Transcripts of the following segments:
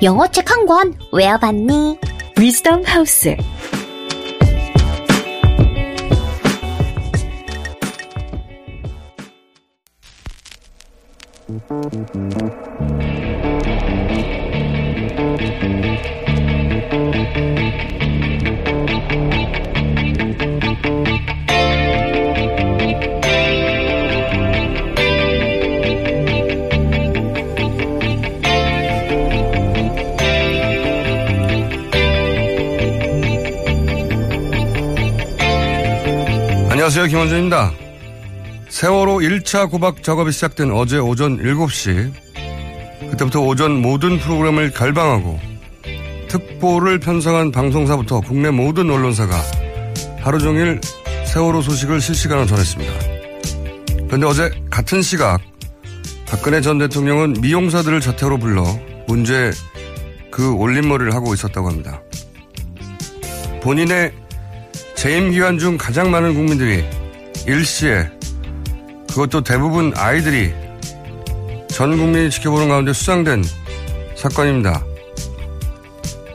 영어책 한 권 외워봤니? 위즈덤 하우스. 안녕하세요. 김원준입니다. 세월호 1차 구박 작업이 시작된 어제 오전 7시 그때부터 오전 모든 프로그램을 결방하고 특보를 편성한 방송사부터 국내 모든 언론사가 하루 종일 세월호 소식을 실시간으로 전했습니다. 그런데 어제 같은 시각 박근혜 전 대통령은 미용사들을 자택으로 불러 문제 그 올림머리를 하고 있었다고 합니다. 본인의 재임 기간 중 가장 많은 국민들이 일시에 그것도 대부분 아이들이 전 국민이 지켜보는 가운데 수상된 사건입니다.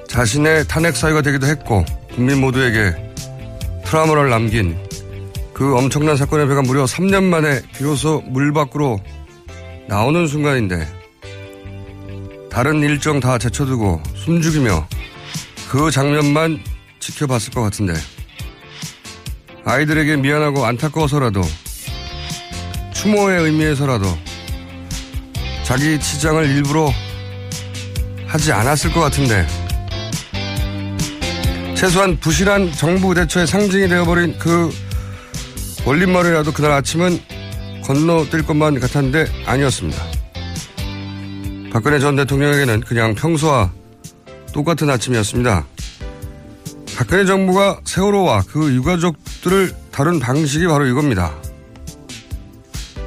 자신의 탄핵 사유가 되기도 했고 국민 모두에게 트라우마를 남긴 그 엄청난 사건의 배가 무려 3년 만에 비로소 물 밖으로 나오는 순간인데 다른 일정 다 제쳐두고 숨죽이며 그 장면만 지켜봤을 것 같은데 아이들에게 미안하고 안타까워서라도 추모의 의미에서라도 자기 치장을 일부러 하지 않았을 것 같은데 최소한 부실한 정부 대처의 상징이 되어버린 그 올림머리라도 그날 아침은 건너뛸 것만 같았는데 아니었습니다. 박근혜 전 대통령에게는 그냥 평소와 똑같은 아침이었습니다. 박근혜 정부가 세월호와 그 유가족 들을 다룬 방식이 바로 이겁니다.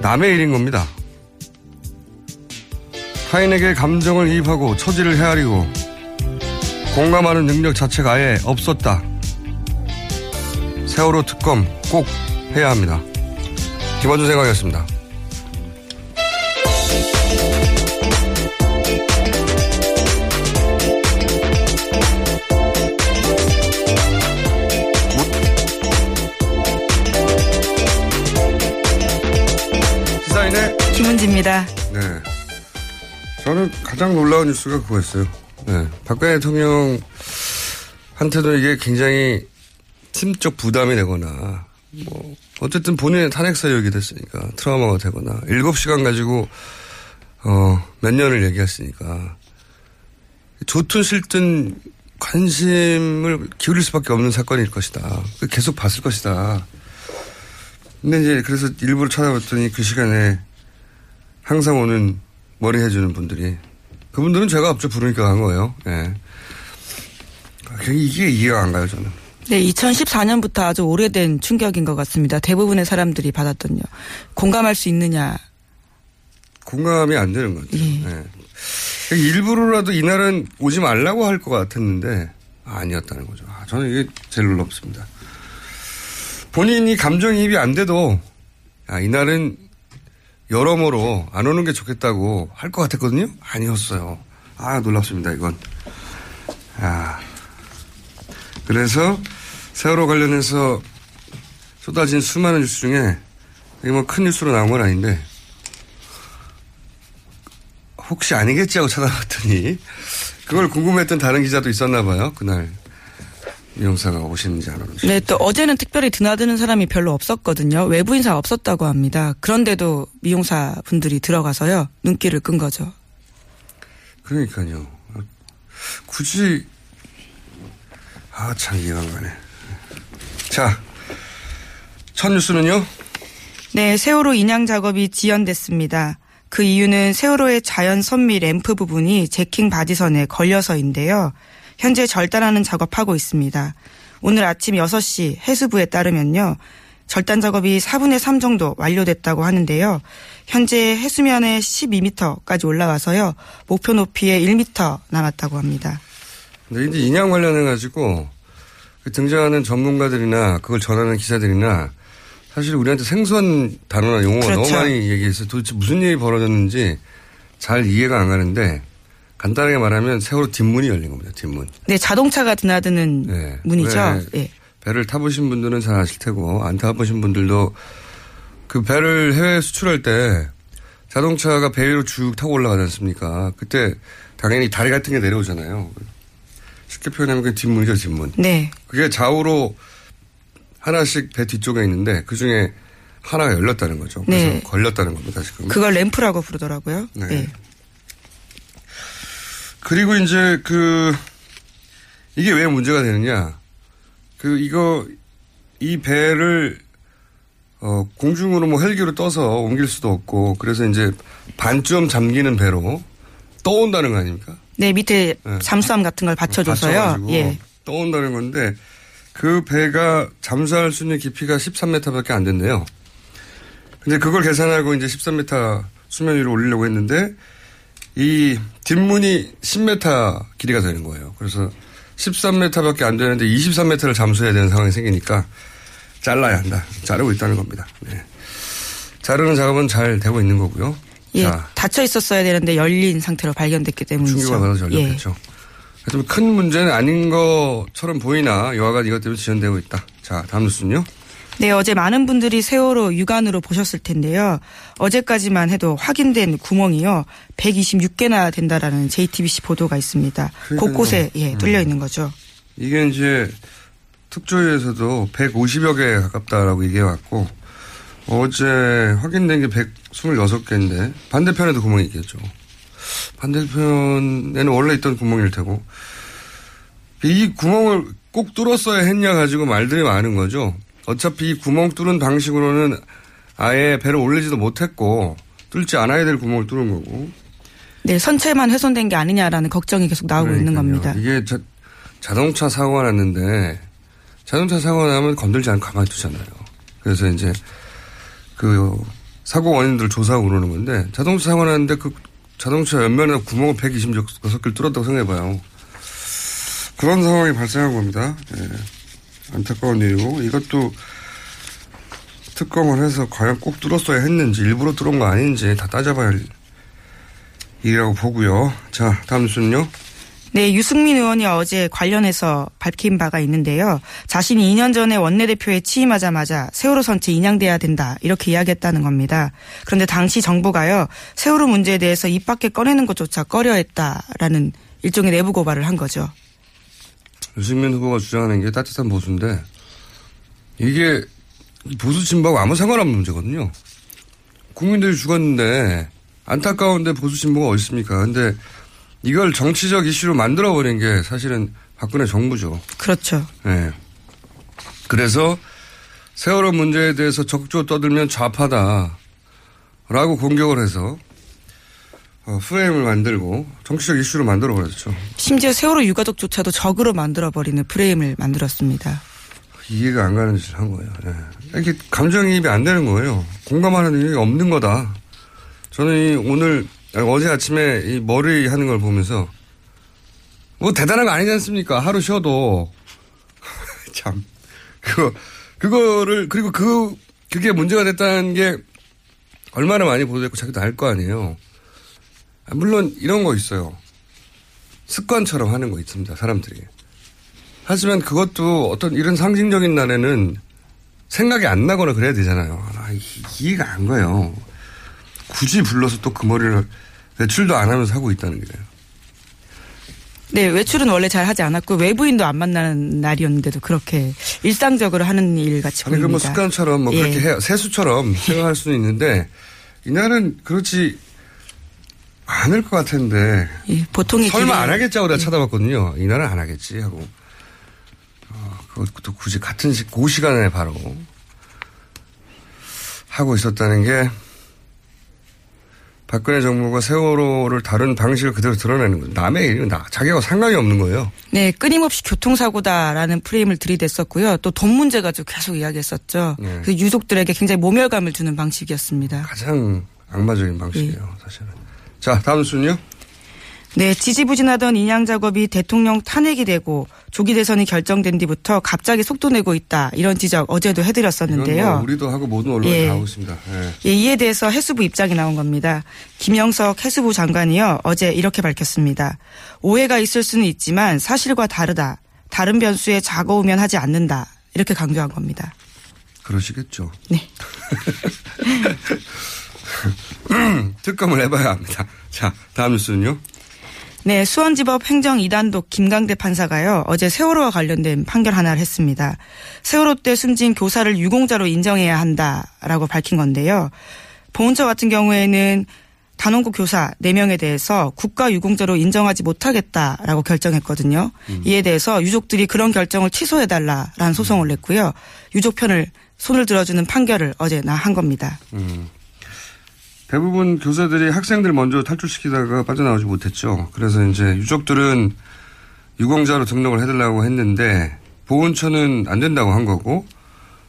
남의 일인 겁니다. 타인에게 감정을 이입하고 처지를 헤아리고 공감하는 능력 자체가 아예 없었다. 세월호 특검 꼭 해야 합니다. 김원준 생각이었습니다. 김은지입니다. 네. 저는 가장 놀라운 뉴스가 그거였어요. 네. 박근혜 대통령한테도 이게 굉장히 심적 부담이 되거나, 뭐, 어쨌든 본인의 탄핵 사유이게 됐으니까, 트라우마가 되거나, 7시간 가지고, 어, 몇 년을 얘기했으니까, 좋든 싫든 관심을 기울일 수밖에 없는 사건일 것이다. 계속 봤을 것이다. 근데 이제 그래서 일부러 찾아봤더니 그 시간에 항상 오는 머리 해주는 분들이 그분들은 제가 앞쪽 부르니까 간 거예요. 예. 이게 이해가 안 가요 저는. 네, 2014년부터 아주 오래된 충격인 것 같습니다. 대부분의 사람들이 받았던요. 공감할 수 있느냐. 공감이 안 되는 거죠. 예. 일부러라도 이 날은 오지 말라고 할 것 같았는데 아니었다는 거죠. 아, 저는 이게 제일 놀랍습니다. 본인이 감정이입이 안 돼도 아, 이날은 여러모로 안 오는 게 좋겠다고 할 것 같았거든요. 아니었어요. 아 놀랍습니다. 이건. 아 그래서 세월호 관련해서 쏟아진 수많은 뉴스 중에 이게 뭐 큰 뉴스로 나온 건 아닌데 혹시 아니겠지 하고 찾아봤더니 그걸 궁금했던 다른 기자도 있었나 봐요. 그날 미 용사가 오시는지 안 오는지. 네, 또 어제는 특별히 드나드는 사람이 별로 없었거든요. 외부 인사 없었다고 합니다. 그런데도 미용사 분들이 들어가서요. 눈길을 끈 거죠. 그러니까요. 굳이 아, 참 이해가 안 가네. 자, 첫 뉴스는요? 네, 세월호 인양 작업이 지연됐습니다. 그 이유는 세월호의 자연 선미 램프 부분이 제킹 바지선에 걸려서인데요. 현재 절단하는 작업하고 있습니다. 오늘 아침 6시 해수부에 따르면요. 절단 작업이 4분의 3 정도 완료됐다고 하는데요. 현재 해수면에 12m까지 올라와서요. 목표 높이에 1m 남았다고 합니다. 근데 이제 인양 관련해 가지고 그 등장하는 전문가들이나 그걸 전하는 기사들이나 사실 우리한테 생소한 단어나 용어가 그렇죠. 너무 많이 얘기해서 도대체 무슨 일이 벌어졌는지 잘 이해가 안 가는데 간단하게 말하면 세월호 뒷문이 열린 겁니다. 뒷문. 네, 자동차가 드나드는 네. 문이죠. 왜 예. 배를 타보신 분들은 잘 아실 테고 안 타보신 분들도 그 배를 해외 수출할 때 자동차가 배 위로 쭉 타고 올라가지 않습니까? 그때 당연히 다리 같은 게 내려오잖아요. 쉽게 표현하면 그 뒷문이죠, 뒷문. 네. 그게 좌우로 하나씩 배 뒤쪽에 있는데 그 중에 하나가 열렸다는 거죠. 그래서 네. 걸렸다는 겁니다, 지금. 그걸 램프라고 부르더라고요. 네. 예. 그리고 이제 그 이게 왜 문제가 되느냐? 그 이거 이 배를 어 공중으로 뭐 헬기로 떠서 옮길 수도 없고 그래서 이제 반쯤 잠기는 배로 떠온다는 거 아닙니까? 네, 밑에 네. 잠수함 같은 걸 받쳐줘서요. 예. 떠온다는 건데 그 배가 잠수할 수 있는 깊이가 13m밖에 안 된대요. 근데 그걸 계산하고 이제 13m 수면 위로 올리려고 했는데 이 뒷문이 10m 길이가 되는 거예요. 그래서 13m밖에 안 되는데 23m를 잠수해야 되는 상황이 생기니까 잘라야 한다. 자르고 있다는 겁니다. 네. 자르는 작업은 잘 되고 있는 거고요. 예, 자, 닫혀 있었어야 되는데 열린 상태로 발견됐기 때문이죠. 충격을 받아서 예. 열렸겠죠. 하여튼 큰 문제는 아닌 것처럼 보이나 여하간 이것 때문에 지연되고 있다. 자, 다음 뉴스는요. 네, 어제 많은 분들이 세월호 육안으로 보셨을 텐데요. 어제까지만 해도 확인된 구멍이요. 126개나 된다라는 JTBC 보도가 있습니다. 그러니까요. 곳곳에 예, 음. 뚫려 있는 거죠. 이게 이제 특조위에서도 150여 개 가깝다라고 얘기해 왔고 어제 확인된 게 126개인데 반대편에도 구멍이 있겠죠. 반대편에는 원래 있던 구멍일 테고 이 구멍을 꼭 뚫었어야 했냐 가지고 말들이 많은 거죠. 어차피 이 구멍 뚫은 방식으로는 아예 배를 올리지도 못했고 뚫지 않아야 될 구멍을 뚫은 거고 네, 선체만 훼손된 게 아니냐라는 걱정이 계속 나오고 있는 그러니까요. 겁니다. 이게 자, 자동차 사고가 났는데 자동차 사고가 나면 건들지 않고 가만히 두잖아요. 그래서 이제 그 사고 원인들 조사하고 그러는 건데 자동차 사고 났는데 그 자동차 옆면에 구멍을 126개를 뚫었다고 생각해봐요. 그런 상황이 발생한 겁니다. 예. 안타까운 일이고 이것도 특검을 해서 과연 꼭 뚫었어야 했는지 일부러 뚫은 거 아닌지 다 따져봐야 할 일이라고 보고요. 자 다음 뉴스는요. 네, 유승민 의원이 어제 관련해서 밝힌 바가 있는데요. 자신이 2년 전에 원내대표에 취임하자마자 세월호 선체 인양돼야 된다 이렇게 이야기했다는 겁니다. 그런데 당시 정부가요 세월호 문제에 대해서 입 밖에 꺼내는 것조차 꺼려했다라는 일종의 내부 고발을 한 거죠. 유승민 후보가 주장하는 게 따뜻한 보수인데 이게 보수 진보하고 아무 상관없는 문제거든요. 국민들이 죽었는데 안타까운데 보수 진보가 어디 있습니까? 근데 이걸 정치적 이슈로 만들어버린 게 사실은 박근혜 정부죠. 그렇죠. 예. 그래서 세월호 문제에 대해서 적극적으로 떠들면 좌파다. 라고 공격을 해서 어, 프레임을 만들고 정치적 이슈로 만들어 버렸죠. 심지어 세월호 유가족조차도 적으로 만들어 버리는 프레임을 만들었습니다. 이해가 안 가는 짓을 한 거예요. 예. 이게 감정이입이 안 되는 거예요. 공감하는 일이 없는 거다. 저는 이 오늘 어제 아침에 이 머리 하는 걸 보면서 뭐 대단한 거 아니지 않습니까? 하루 쉬어도 참 그거 그거를 그리고 그 그게 문제가 됐다는 게 얼마나 많이 보도됐고 자기도 알 거 아니에요. 아, 물론 이런 거 있어요. 습관처럼 하는 거 있습니다. 사람들이. 하지만 그것도 어떤 이런 상징적인 날에는 생각이 안 나거나 그래야 되잖아요. 아, 이해가 안 가요. 굳이 불러서 또 그 머리를 외출도 안 하면서 하고 있다는 게. 네, 외출은 원래 잘 하지 않았고 외부인도 안 만나는 날이었는데도 그렇게 일상적으로 하는 일 같이 아니, 보입니다. 그뭐 습관처럼 뭐 예. 그렇게 해요. 세수처럼 생각할 수는 있는데 이날은 그렇지 않을 것 같은데. 예, 보통의 설마 길에- 안 하겠지 하고 내가 쳐다봤거든요. 이 날은 안 하겠지 하고. 어, 그것도 굳이 같은 시, 그 시간에 바로 하고 있었다는 게 박근혜 정부가 세월호를 다룬 방식을 그대로 드러내는 거예요. 남의 일은 나, 자기하고 상관이 없는 거예요. 네, 끊임없이 교통사고다라는 프레임을 들이댔었고요. 또 돈 문제 가지고 계속 이야기했었죠. 네. 그 유족들에게 굉장히 모멸감을 주는 방식이었습니다. 가장 악마적인 방식이에요, 사실은. 자, 다음 순요. 네, 지지부진하던 인양 작업이 대통령 탄핵이 되고 조기 대선이 결정된 뒤부터 갑자기 속도 내고 있다. 이런 지적 어제도 해드렸었는데요. 뭐 우리도 하고 모든 언론이 예. 다 하고 있습니다. 예. 예, 이에 대해서 해수부 입장이 나온 겁니다. 김영석 해수부 장관이요 어제 이렇게 밝혔습니다. 오해가 있을 수는 있지만 사실과 다르다. 다른 변수에 작아오면 하지 않는다. 이렇게 강조한 겁니다. 그러시겠죠. 네. 특검을 해봐야 합니다. 자, 다음 뉴스는요. 네, 수원지법 행정 2단독 김강대 판사가요, 어제 세월호와 관련된 판결 하나를 했습니다. 세월호 때 숨진 교사를 유공자로 인정해야 한다라고 밝힌 건데요. 보훈처 같은 경우에는 단원고 교사 4명에 대해서 국가 유공자로 인정하지 못하겠다라고 결정했거든요. 이에 대해서 유족들이 그런 결정을 취소해달라라는 소송을 냈고요. 유족 편을 손을 들어주는 판결을 어제 나한 겁니다. 음. 대부분 교사들이 학생들 먼저 탈출시키다가 빠져나오지 못했죠. 그래서 이제 유족들은 유공자로 등록을 해달라고 했는데 보훈처는 안 된다고 한 거고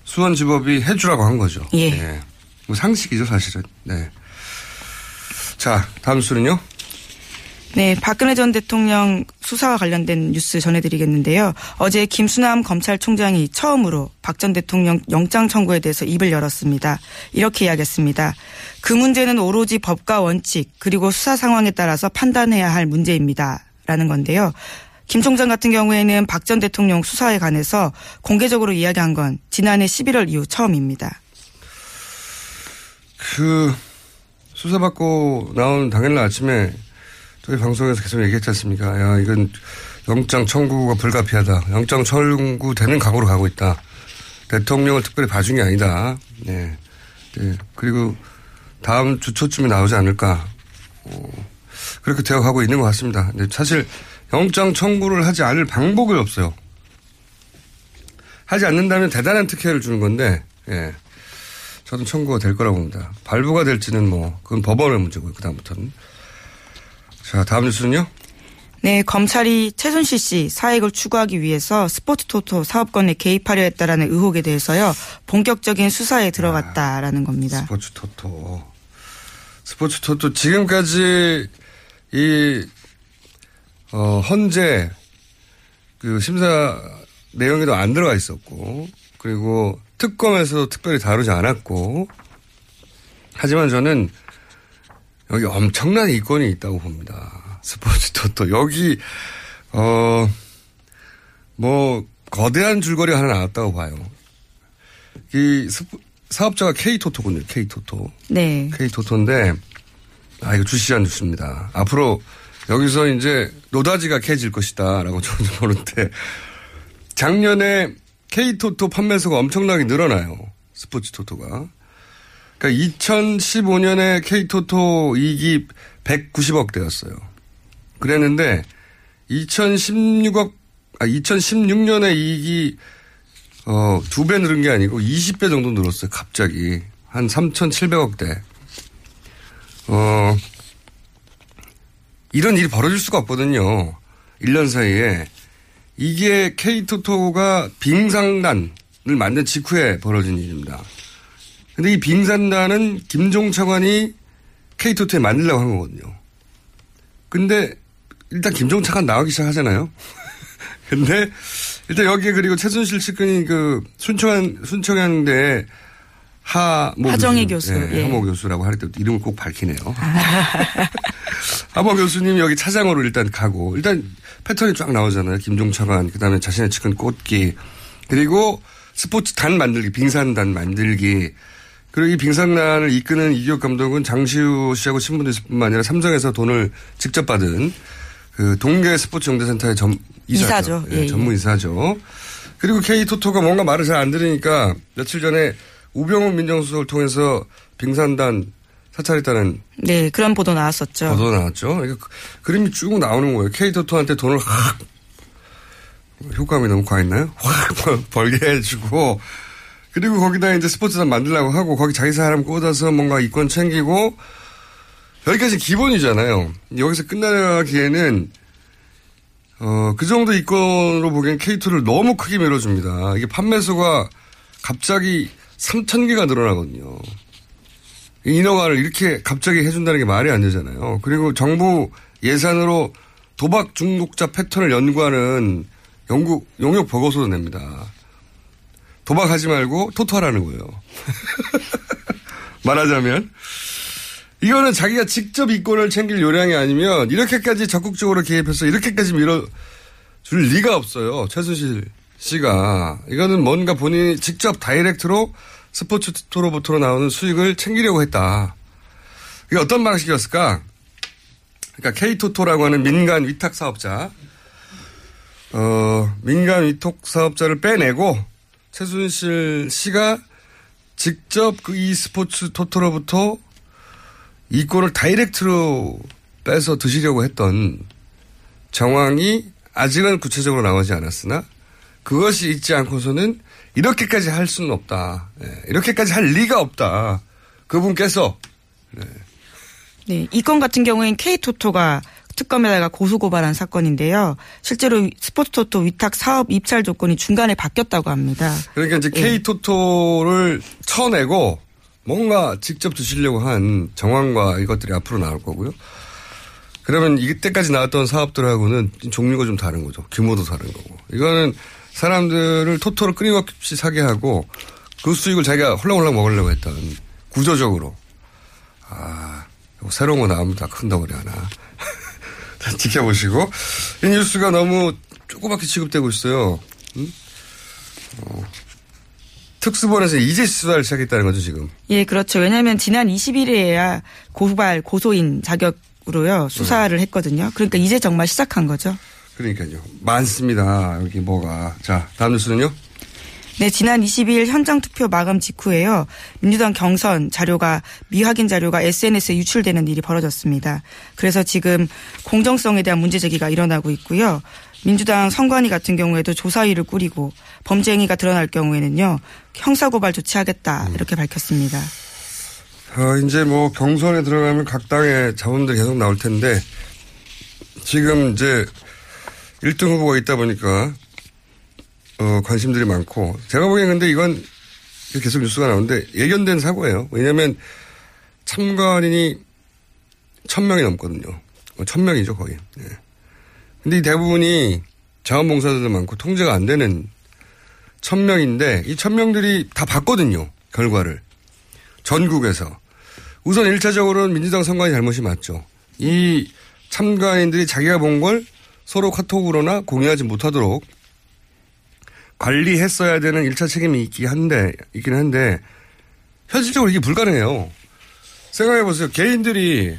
수원지법이 해주라고 한 거죠. 예. 네. 뭐 상식이죠, 사실은. 네. 자, 다음 수는요. 네, 박근혜 전 대통령 수사와 관련된 뉴스 전해드리겠는데요. 어제 김수남 검찰총장이 처음으로 박 전 대통령 영장 청구에 대해서 입을 열었습니다. 이렇게 이야기했습니다. 그 문제는 오로지 법과 원칙 그리고 수사 상황에 따라서 판단해야 할 문제입니다. 라는 건데요. 김 총장 같은 경우에는 박 전 대통령 수사에 관해서 공개적으로 이야기한 건 지난해 11월 이후 처음입니다. 그 수사받고 나온 당일날 아침에 저희 방송에서 계속 얘기했지 않습니까? 야, 이건 영장 청구가 불가피하다. 영장 청구 되는 각오로 가고 있다. 대통령을 특별히 봐준 게 아니다. 네. 네. 그리고 다음 주 초쯤에 나오지 않을까. 어, 그렇게 되어가고 있는 것 같습니다. 근데 사실 영장 청구를 하지 않을 방법이 없어요. 하지 않는다면 대단한 특혜를 주는 건데, 예. 저는 청구가 될 거라고 봅니다. 발부가 될지는 뭐, 그건 법원의 문제고요, 그다음부터는. 자, 다음 뉴스는요? 네, 검찰이 최순실 씨 사익을 추구하기 위해서 스포츠 토토 사업권에 개입하려 했다라는 의혹에 대해서요. 본격적인 수사에 들어갔다라는 겁니다. 스포츠 토토. 스포츠 토토 지금까지 이 어, 헌재 그 심사 내용에도 안 들어가 있었고 그리고 특검에서도 특별히 다루지 않았고 하지만 저는 여기 엄청난 이권이 있다고 봅니다. 스포츠 토토 여기 어 뭐 거대한 줄거리 하나 나왔다고 봐요. 이 스포, 사업자가 K토토군요. K토토. 네. K토토인데 아 이거 주시한 뉴스입니다. 앞으로 여기서 이제 노다지가 캐질 것이다 라고 저는 보는데 작년에 K토토 판매수가 엄청나게 늘어나요. 스포츠 토토가. 그러니까 2015년에 K토토 이익이 190억 대였어요. 그랬는데 2016억 아 2016년에 이익이 어, 두 배 늘은 게 아니고 20배 정도 늘었어요. 갑자기. 한 3,700억 대. 어, 이런 일이 벌어질 수가 없거든요. 1년 사이에. 이게 K토토가 빙상단을 만든 직후에 벌어진 일입니다. 근데 이 빙산단은 김종 차관이 K토토에 만들려고 한 거거든요. 근데 일단 김종 차관 나오기 시작하잖아요. 근데 일단 여기에 그리고 최순실 측근이 그 순천한 순천향대 하모 하정희 교수. 예, 예. 하모 교수라고 할 때도 이름을 꼭 밝히네요. 하모 교수님이 여기 차장으로 일단 가고 일단 패턴이 쫙 나오잖아요. 김종차관 그다음에 자신의 측근 꽂기 그리고 스포츠 단 만들기 빙산단 만들기 그리고 이 빙산단을 이끄는 이기혁 감독은 장시우 씨하고 친분도 있을 뿐만 아니라 삼성에서 돈을 직접 받은 그 동계 스포츠 영재센터의 전 이사죠. 이사죠. 예, 예. 전문 이사죠. 그리고 K토토가 뭔가 말을 잘 안 들으니까 며칠 전에 우병우 민정수석을 통해서 빙산단 사찰했다는 네, 그런 보도 나왔었죠. 보도 나왔죠. 이게 그- 그림이 쭉 나오는 거예요. K토토한테 돈을 확 효과음이 너무 과했나요? 확 벌게 해주고 그리고 거기다 이제 스포츠단 만들려고 하고 거기 자기 사람 꽂아서 뭔가 이권 챙기고 여기까지 기본이잖아요. 여기서 끝나기에는 어, 그 정도 이권으로 보기엔 K2를 너무 크게 밀어줍니다. 이게 판매수가 갑자기 3,000개가 늘어나거든요. 이 인허가를 이렇게 갑자기 해준다는 게 말이 안 되잖아요. 그리고 정부 예산으로 도박 중독자 패턴을 연구하는 연구, 용역 보고서도 냅니다. 도박하지 말고 토토하라는 거예요. 말하자면. 이거는 자기가 직접 이권을 챙길 요량이 아니면 이렇게까지 적극적으로 개입해서 이렇게까지 밀어줄 리가 없어요. 최순실 씨가. 이거는 뭔가 본인이 직접 다이렉트로 스포츠 토로부터 나오는 수익을 챙기려고 했다. 이게 어떤 방식이었을까? 그러니까 K토토라고 하는 민간 위탁 사업자, 어, 민간 위탁 사업자를 빼내고 최순실 씨가 직접 그이 스포츠 토토로부터 이권을 다이렉트로 빼서 드시려고 했던 정황이 아직은 구체적으로 나오지 않았으나 그것이 있지 않고서는 이렇게까지 할 수는 없다. 예, 이렇게까지 할 리가 없다. 그분께서 네, 이건 같은 경우엔 K토토가 특검에다가 고소고발한 사건인데요. 실제로 스포츠토토 위탁 사업 입찰 조건이 중간에 바뀌었다고 합니다. 그러니까 이제 예. K토토를 쳐내고 뭔가 직접 드시려고 한 정황과 이것들이 앞으로 나올 거고요. 그러면 이때까지 나왔던 사업들하고는 종류가 좀 다른 거죠. 규모도 다른 거고. 이거는 사람들을 토토를 끊임없이 사게 하고 그 수익을 자기가 홀랑홀랑 먹으려고 했던 구조적으로. 아, 새로운 거 나오면 다큰 덩어리 하나. 지켜보시고. 이 뉴스가 너무 조그맣게 취급되고 있어요. 응? 어, 특수본에서 이제 수사를 시작했다는 거죠, 지금. 예, 그렇죠. 왜냐하면 지난 20일에야 고발 고소인 자격으로요 수사를 했거든요. 그러니까 이제 정말 시작한 거죠. 그러니까요. 많습니다. 여기 뭐가. 자, 다음 뉴스는요? 네, 지난 20일 현장 투표 마감 직후에요. 민주당 경선 자료가 미확인 자료가 SNS에 유출되는 일이 벌어졌습니다. 그래서 지금 공정성에 대한 문제 제기가 일어나고 있고요. 민주당 선관위 같은 경우에도 조사위를 꾸리고 범죄 행위가 드러날 경우에는요 형사고발 조치하겠다 이렇게 밝혔습니다. 어, 이제 뭐 경선에 들어가면 각 당의 자원들이 계속 나올 텐데 지금 이제 1등 후보가 있다 보니까 어, 관심들이 많고 제가 보기엔 근데 이건 계속 뉴스가 나오는데 예견된 사고예요. 왜냐하면 참관인이 1000명이 넘거든요. 1000명이죠 거의. 예. 근데 이 대부분이 자원봉사자들 많고 통제가 안 되는 1000명인데 이 1000명들이 다 봤거든요. 결과를. 전국에서. 우선 1차적으로는 민주당 선관위 잘못이 맞죠. 이 참관인들이 자기가 본 걸 서로 카톡으로나 공유하지 못하도록 관리했어야 되는 1차 책임이 있긴 한데, 있긴 한데, 현실적으로 이게 불가능해요. 생각해보세요. 개인들이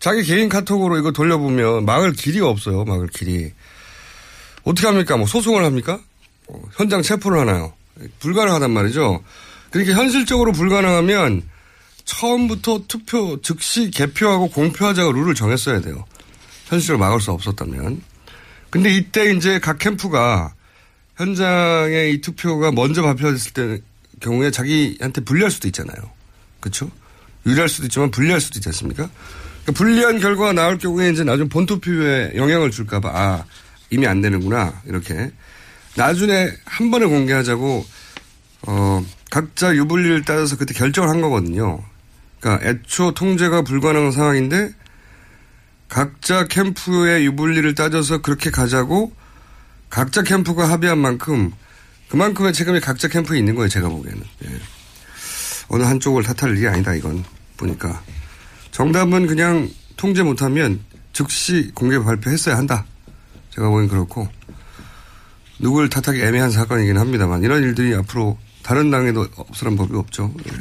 자기 개인 카톡으로 이거 돌려보면 막을 길이가 없어요. 막을 길이. 어떻게 합니까? 뭐 소송을 합니까? 어, 현장 체포를 하나요? 불가능하단 말이죠. 그러니까 현실적으로 불가능하면 처음부터 투표 즉시 개표하고 공표하자고 룰을 정했어야 돼요. 현실적으로 막을 수 없었다면. 근데 이때 이제 각 캠프가 현장에 이 투표가 먼저 발표됐을 때 경우에 자기한테 불리할 수도 있잖아요. 그렇죠? 유리할 수도 있지만 불리할 수도 있지 않습니까? 그러니까 불리한 결과가 나올 경우에 이제 나중 본투표에 영향을 줄까봐 아 이미 안 되는구나 이렇게 나중에 한 번에 공개하자고 어 각자 유불리를 따져서 그때 결정을 한 거거든요. 그러니까 애초 통제가 불가능한 상황인데 각자 캠프의 유불리를 따져서 그렇게 가자고 각자 캠프가 합의한 만큼 그만큼의 책임이 각자 캠프에 있는 거예요. 제가 보기에는. 예. 어느 한쪽을 탓할 일이 아니다 이건 보니까 정답은 그냥 통제 못하면 즉시 공개 발표했어야 한다. 제가 보기엔 그렇고 누굴 탓하기 애매한 사건이긴 합니다만 이런 일들이 앞으로 다른 당에도 없으란 법이 없죠. 예.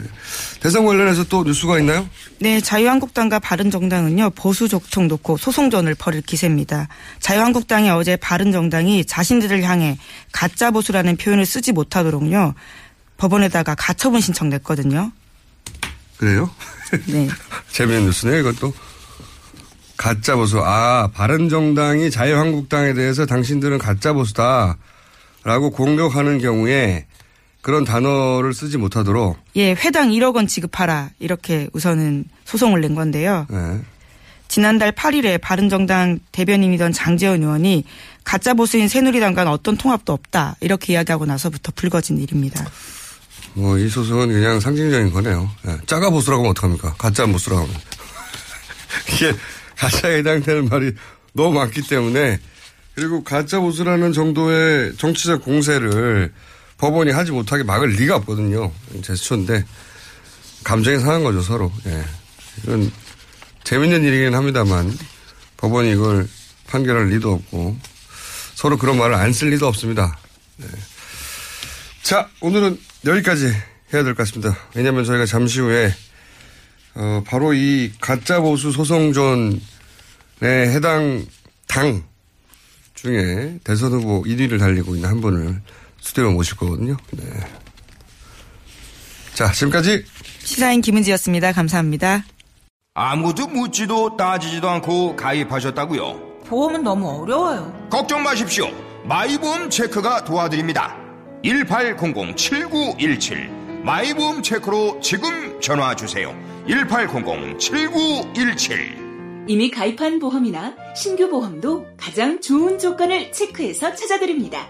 대선 관련해서 또 뉴스가 있나요? 네, 자유한국당과 바른정당은요 보수 적통 놓고 소송전을 벌일 기세입니다. 자유한국당이 어제 바른정당이 자신들을 향해 가짜 보수라는 표현을 쓰지 못하도록요 법원에다가 가처분 신청 냈거든요. 그래요? 네. 재미있는 뉴스네요, 이것도. 가짜 보수. 아, 바른정당이 자유한국당에 대해서 당신들은 가짜 보수다. 라고 공격하는 경우에 그런 단어를 쓰지 못하도록. 예, 회당 1억 원 지급하라. 이렇게 우선은 소송을 낸 건데요. 네. 지난달 8일에 바른정당 대변인이던 장재원 의원이 가짜 보수인 새누리당과는 어떤 통합도 없다. 이렇게 이야기하고 나서부터 불거진 일입니다. 뭐, 이 소송은 그냥 상징적인 거네요. 예. 짜가 보수라고 하면 어떡합니까? 가짜 보수라고 하면. 이게 가짜에 해당되는 말이 너무 많기 때문에 그리고 가짜 보수라는 정도의 정치적 공세를 법원이 하지 못하게 막을 리가 없거든요. 제스처인데 감정이 상한 거죠 서로. 예. 이건 재밌는 일이긴 합니다만 법원이 이걸 판결할 리도 없고 서로 그런 말을 안 쓸 리도 없습니다. 네. 자 오늘은 여기까지 해야 될 것 같습니다. 왜냐하면 저희가 잠시 후에 어, 바로 이 가짜 보수 소송전에 해당 당 중에 대선 후보 1위를 달리고 있는 한 분을 스튜디오에 모실 거거든요. 네. 자, 지금까지 시사인 김은지였습니다. 감사합니다. 아무도 묻지도 따지지도 않고 가입하셨다고요? 보험은 너무 어려워요. 걱정 마십시오. 마이보험 체크가 도와드립니다. 1800-7917 마이보험 체크로 지금 전화 주세요. 1800-7917 이미 가입한 보험이나 신규 보험도 가장 좋은 조건을 체크해서 찾아드립니다.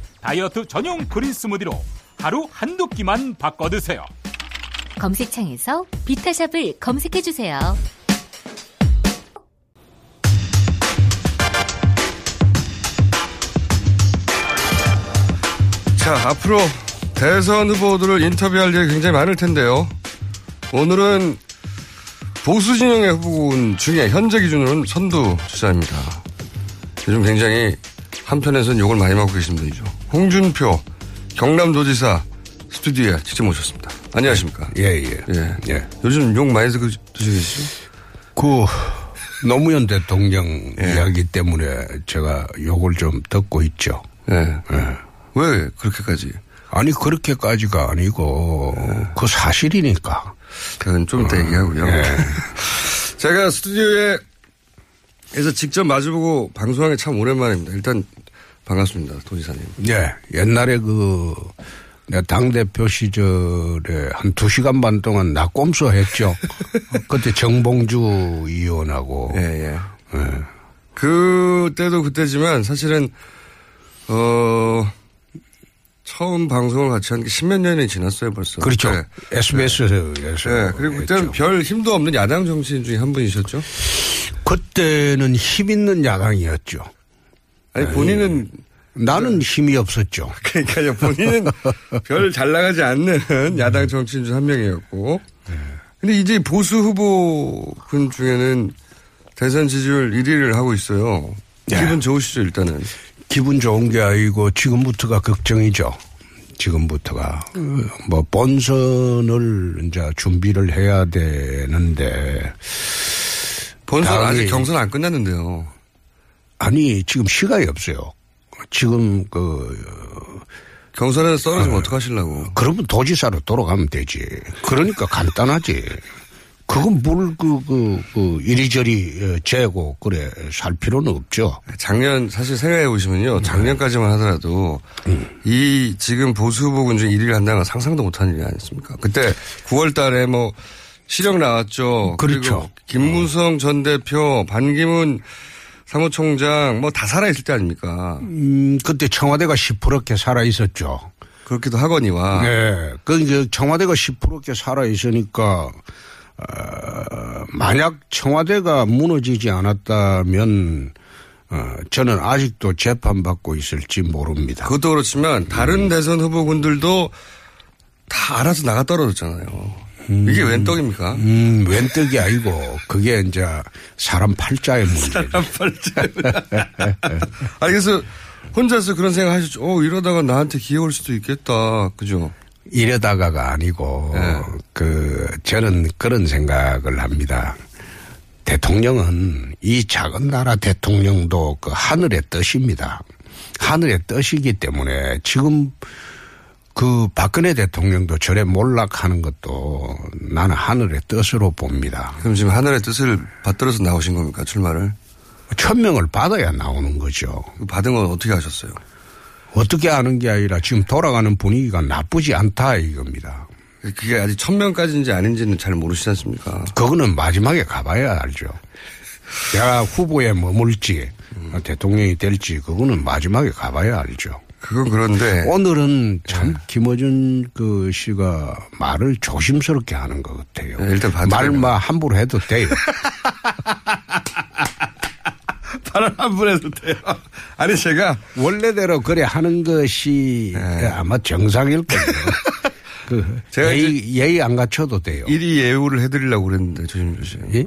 다이어트 전용 그린 스무디로 하루 한두 끼만 바꿔 드세요. 검색창에서 비타샵을 검색해 주세요. 자, 앞으로 대선 후보들을 인터뷰할 일이 굉장히 많을 텐데요. 오늘은 보수 진영의 후보군 중에 현재 기준으로는 선두 주자입니다. 요즘 굉장히 한편에서는 욕을 많이 먹고 계신 분이죠. 홍준표 경남도지사 스튜디오에 직접 모셨습니다. 안녕하십니까? 예, 예. 예. 예. 요즘 욕 많이 드시고 계시죠? 그, 노무현 대통령 예. 이야기 때문에 제가 욕을 좀 듣고 있죠. 예. 왜 그렇게까지? 아니, 그렇게까지가 아니고, 그 사실이니까. 그건 좀 이따 얘기하고요. 예. 제가 스튜디오에 에서 직접 마주보고 방송하기 참 오랜만입니다. 일단 반갑습니다. 도지사님. 예, 옛날에 그, 내 당대표 시절에 한 두 시간 반 동안 나 꼼수 했죠. 그때 정봉주 의원하고. 예, 예. 그때도 그때지만 사실은, 어, 처음 방송을 같이 한 게 십몇 년이 지났어요, 벌써. 그렇죠. 네. SBS에서. 네. 그리고 그때는 별 힘도 없는 야당 정치인 중에 한 분이셨죠? 그때는 힘 있는 야당이었죠. 아니 본인은 나는 힘이 없었죠. 그러니까요. 본인은 별 잘 나가지 않는 야당 정치인 중 한 명이었고. 근데 이제 보수 후보군 중에는 대선 지지율 1위를 하고 있어요. 기분 좋으시죠, 일단은? 기분 좋은 게 아니고 지금부터가 걱정이죠. 지금부터가 뭐 본선을 이제 준비를 해야 되는데 본선 아직 경선 안 끝났는데요. 아니 지금 시간이 없어요. 지금 그 경선에서 떨어지면 어떡하시려고? 그러면 도지사로 돌아가면 되지. 그러니까 간단하지. 그건 뭘, 그, 그, 그, 이리저리 어, 재고, 그래, 살 필요는 없죠. 작년 사실 생각해 보시면요. 작년까지만 하더라도 이 지금 보수 후보군 중 1위를 한다는 건 상상도 못한 일이 아니었습니까? 그때 9월 달에 뭐 시력 나왔죠. 그렇죠. 김무성 전 대표, 반기문 사무총장 뭐 다 살아있을 때 아닙니까? 음, 그때 청와대가 시퍼렇게 살아 있었죠. 그렇기도 하거니와. 네. 그, 청와대가 시퍼렇게 살아 있으니까, 어, 만약 청와대가 무너지지 않았다면, 어, 저는 아직도 재판받고 있을지 모릅니다. 그것도 그렇지만 다른 대선 후보군들도 다 알아서 나가 떨어졌잖아요. 이게 웬 떡입니까? 음, 웬 떡이 아니고, 그게 이제 사람 팔자의 문제. 사람 팔자. 아니, 그래서 혼자서 그런 생각 하셨죠. 어, 이러다가 나한테 기회 올 수도 있겠다. 그죠? 이러다가가 아니고, 네. 그, 저는 그런 생각을 합니다. 대통령은 이 작은 나라 대통령도 그 하늘의 뜻입니다. 하늘의 뜻이기 때문에 지금 그 박근혜 대통령도 절에 몰락하는 것도 나는 하늘의 뜻으로 봅니다. 그럼 지금 하늘의 뜻을 받들어서 나오신 겁니까? 출마를? 천명을 받아야 나오는 거죠. 받은 건 어떻게 하셨어요? 어떻게 하는 게 아니라 지금 돌아가는 분위기가 나쁘지 않다 이겁니다. 그게 아직 천명까지인지 아닌지는 잘 모르시지 않습니까? 그거는 마지막에 가봐야 알죠. 내가 후보에 머물지 대통령이 될지 그거는 마지막에 가봐야 알죠. 그건 그런데 오늘은 참 김어준 그 씨가 말을 조심스럽게 하는 것 같아요. 네, 일단. 말만 함부로 해도 돼요. 발을 함부로 해도 돼요. 아니 제가 원래대로 그래 하는 것이 아마 정상일 거예요. 그 네. 제가 예의, 예의 안 갖춰도 돼요. 일이 예우를 해드리려고 그랬는데 조심조 씨. 예?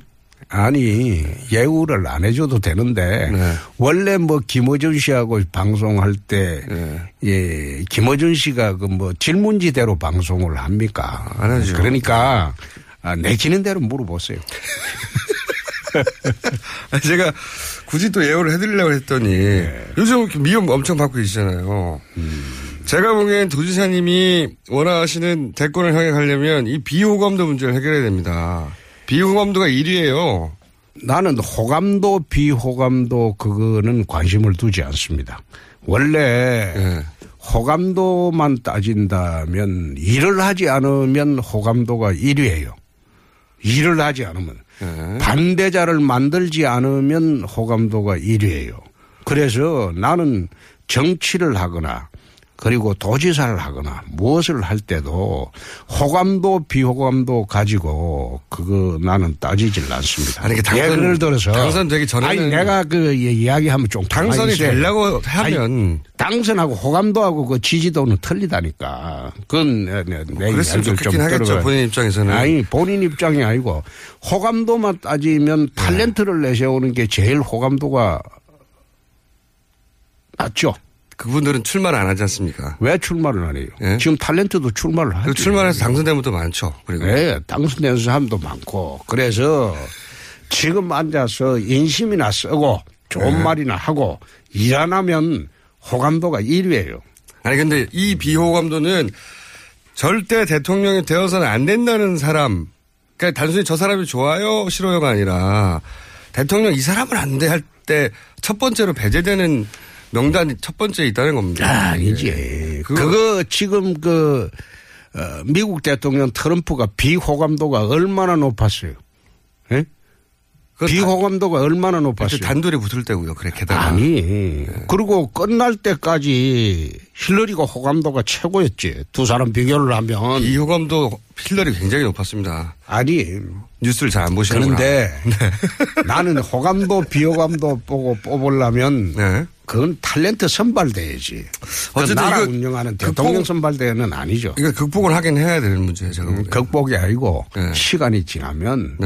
아니 예우를 안 해줘도 되는데 네. 원래 뭐 김어준 씨하고 방송할 때 예, 김어준 씨가 그 뭐 질문지대로 방송을 합니까? 안 하죠. 그러니까 아, 내키는 대로 물어보세요. 제가 굳이 또 예우를 해드리려고 했더니 네. 요즘 미움 엄청 받고 계시잖아요. 음. 제가 보기엔 도지사님이 원하시는 대권을 향해 가려면 이 비호감도 문제를 해결해야 됩니다. 비호감도가 1위예요. 나는 호감도 비호감도 그거는 관심을 두지 않습니다. 원래 네. 호감도만 따진다면 일을 하지 않으면 호감도가 1위예요. 일을 하지 않으면 네. 반대자를 만들지 않으면 호감도가 1위예요. 그래서 나는 정치를 하거나 그리고 도지사를 하거나 무엇을 할 때도 호감도 비호감도 가지고 그거 나는 따지질 않습니다. 아니, 그 당선- 예를 들어서 당선되기 전에는- 아니 내가 그 이야기하면 좀 당선이. 되려고 하면 아니, 당선하고 호감도하고 그 지지도는 틀리다니까. 그건 내, 내, 내 그랬으면 좋겠긴 하겠죠. 본인 입장에서는. 아니 본인 입장이 아니고 호감도만 따지면 탤런트를 내세우는 게 제일 호감도가 낮죠. 그분들은 출마를 안 하지 않습니까? 왜 출마를 안 해요? 지금 탤런트도 출마를 하죠. 그 출마해서 당선되는 분도 많죠. 그리고 네, 당선된 사람도 많고. 그래서 지금 앉아서 인심이나 쓰고 좋은 네. 말이나 하고 일 안 하면 호감도가 1위예요. 아니 근데 이 비호감도는 절대 대통령이 되어서는 안 된다는 사람. 그러니까 단순히 저 사람이 좋아요 싫어요가 아니라 대통령 이 사람은 안 돼 할 때 첫 번째로 배제되는 명단이 첫 번째에 있다는 겁니다. 아니지. 그거, 지금 그 어, 미국 대통령 트럼프가 비호감도가 얼마나 높았어요. 예? 비호감도가 얼마나 높았어요? 단둘이 붙을 때고요. 그래 게다가 아니. 그리고 끝날 때까지 힐러리가 호감도가 최고였지. 두 사람 비교를 하면. 이 호감도 힐러리 굉장히 높았습니다. 아니. 뉴스를 잘 안 보시는구나. 그런데 나는 호감도 비호감도 보고 뽑으려면 그건 탤런트 선발대회지. 그 어쨌든 나라 운영하는 극복- 대통령 선발대회는 아니죠. 이거 극복을 하긴 해야 되는 문제예요. 제가 보기엔. 극복이 아니고 네. 시간이 지나면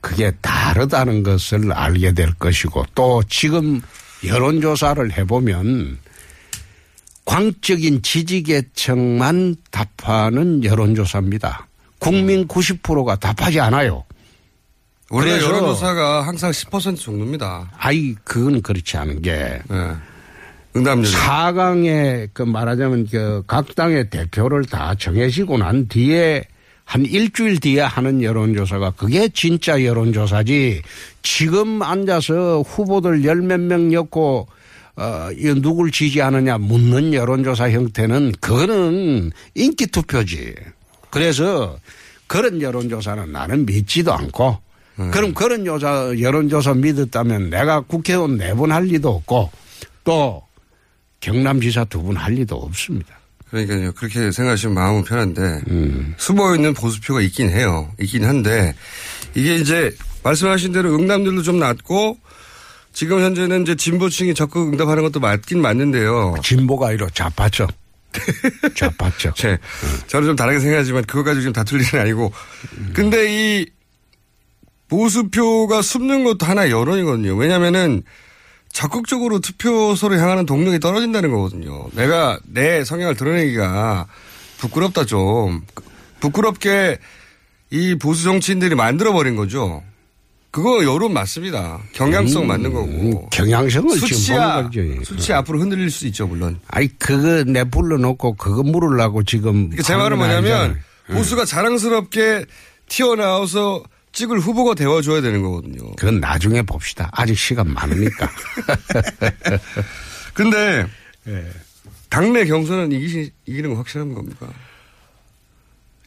그게 다르다는 것을 알게 될 것이고 또 지금 여론조사를 해보면 광적인 지지계층만 답하는 여론조사입니다. 국민 90%가 답하지 않아요. 원래 여론조사가 항상 10% 정도입니다. 아이, 그건 그렇지 않은 게. 응답률. 4강에 그 말하자면 그 각 당의 대표를 다 정해지고 난 뒤에 한 일주일 뒤에 하는 여론조사가 그게 진짜 여론조사지 지금 앉아서 후보들 열 몇 명 엮고 어, 이 누굴 지지하느냐 묻는 여론조사 형태는 그거는 인기 투표지. 그래서 그런 여론조사는 나는 믿지도 않고 그럼 그런 여자, 여론조사 믿었다면 내가 국회의원 네 번 할 리도 없고 또 경남지사 두 분 할 리도 없습니다. 그러니까요. 그렇게 생각하시면 마음은 편한데 음. 숨어 있는 보수표가 있긴 해요. 있긴 한데 이게 이제 말씀하신 대로 응답률도 좀 낮고 지금 현재는 이제 진보층이 적극 응답하는 것도 맞긴 맞는데요. 진보가 아니라 좌파죠. 좌파죠. 제, 저는 좀 다르게 생각하지만 그것 가지고 지금 다툴 일은 아니고. 근데 이 보수표가 숨는 것도 하나의 여론이거든요. 왜냐면은 적극적으로 투표소를 향하는 동력이 떨어진다는 거거든요. 내가 내 성향을 드러내기가 부끄럽다 좀. 부끄럽게 이 보수 정치인들이 만들어버린 거죠. 그거 여론 맞습니다. 경향성 음, 맞는 거고. 경향성을 지금 수치야, 보는 거지. 수치 앞으로 흔들릴 수 있죠, 물론. 아니 그거 내 불러놓고 그거 물으려고 지금. 그러니까 제 말은 뭐냐면 아니잖아요. 보수가 자랑스럽게 튀어나와서 찍을 후보가 되어줘야 되는 거거든요. 그건 나중에 봅시다. 아직 시간 많으니까. 근데 예. 당내 경선은 이기시, 이기는 거 확실한 겁니까?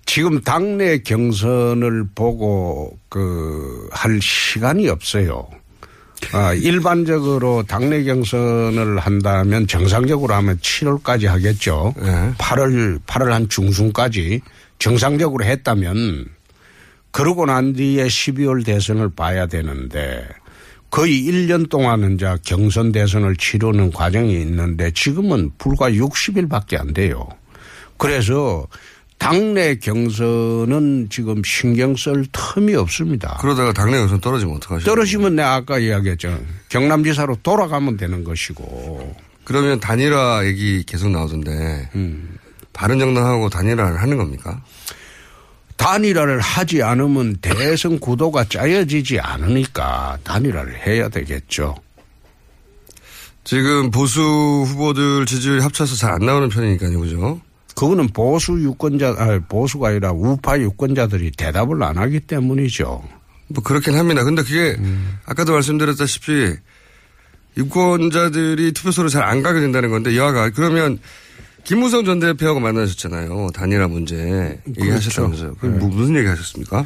지금 당내 경선을 보고 그 할 시간이 없어요. 아, 일반적으로 당내 경선을 한다면 정상적으로 하면 7월까지 하겠죠. 8월 8월 한 중순까지 정상적으로 했다면 그러고 난 뒤에 12월 대선을 봐야 되는데 거의 1년 동안은 이제 경선 대선을 치르는 과정이 있는데 지금은 불과 60일밖에 안 돼요. 그래서 당내 경선은 지금 신경 쓸 틈이 없습니다. 그러다가 당내 경선 떨어지면 어떡하죠? 떨어지면 내가 아까 이야기했죠. 경남지사로 돌아가면 되는 것이고. 그러면 단일화 얘기 계속 나오던데 음. 바른정당하고 단일화를 하는 겁니까? 단일화를 하지 않으면 대선 구도가 짜여지지 않으니까 단일화를 해야 되겠죠. 지금 보수 후보들 지지율 합쳐서 잘 안 나오는 편이니까요, 그죠? 그거는 보수 유권자, 아니 보수가 아니라 우파 유권자들이 대답을 안 하기 때문이죠. 뭐 그렇긴 합니다. 근데 그게 아까도 말씀드렸다시피 유권자들이 투표소를 잘 안 가게 된다는 건데 여하가 그러면 김무성 전 대표하고 만나셨잖아요. 단일화 문제 얘기하셨다면서요. 그 네. 무슨 얘기 하셨습니까?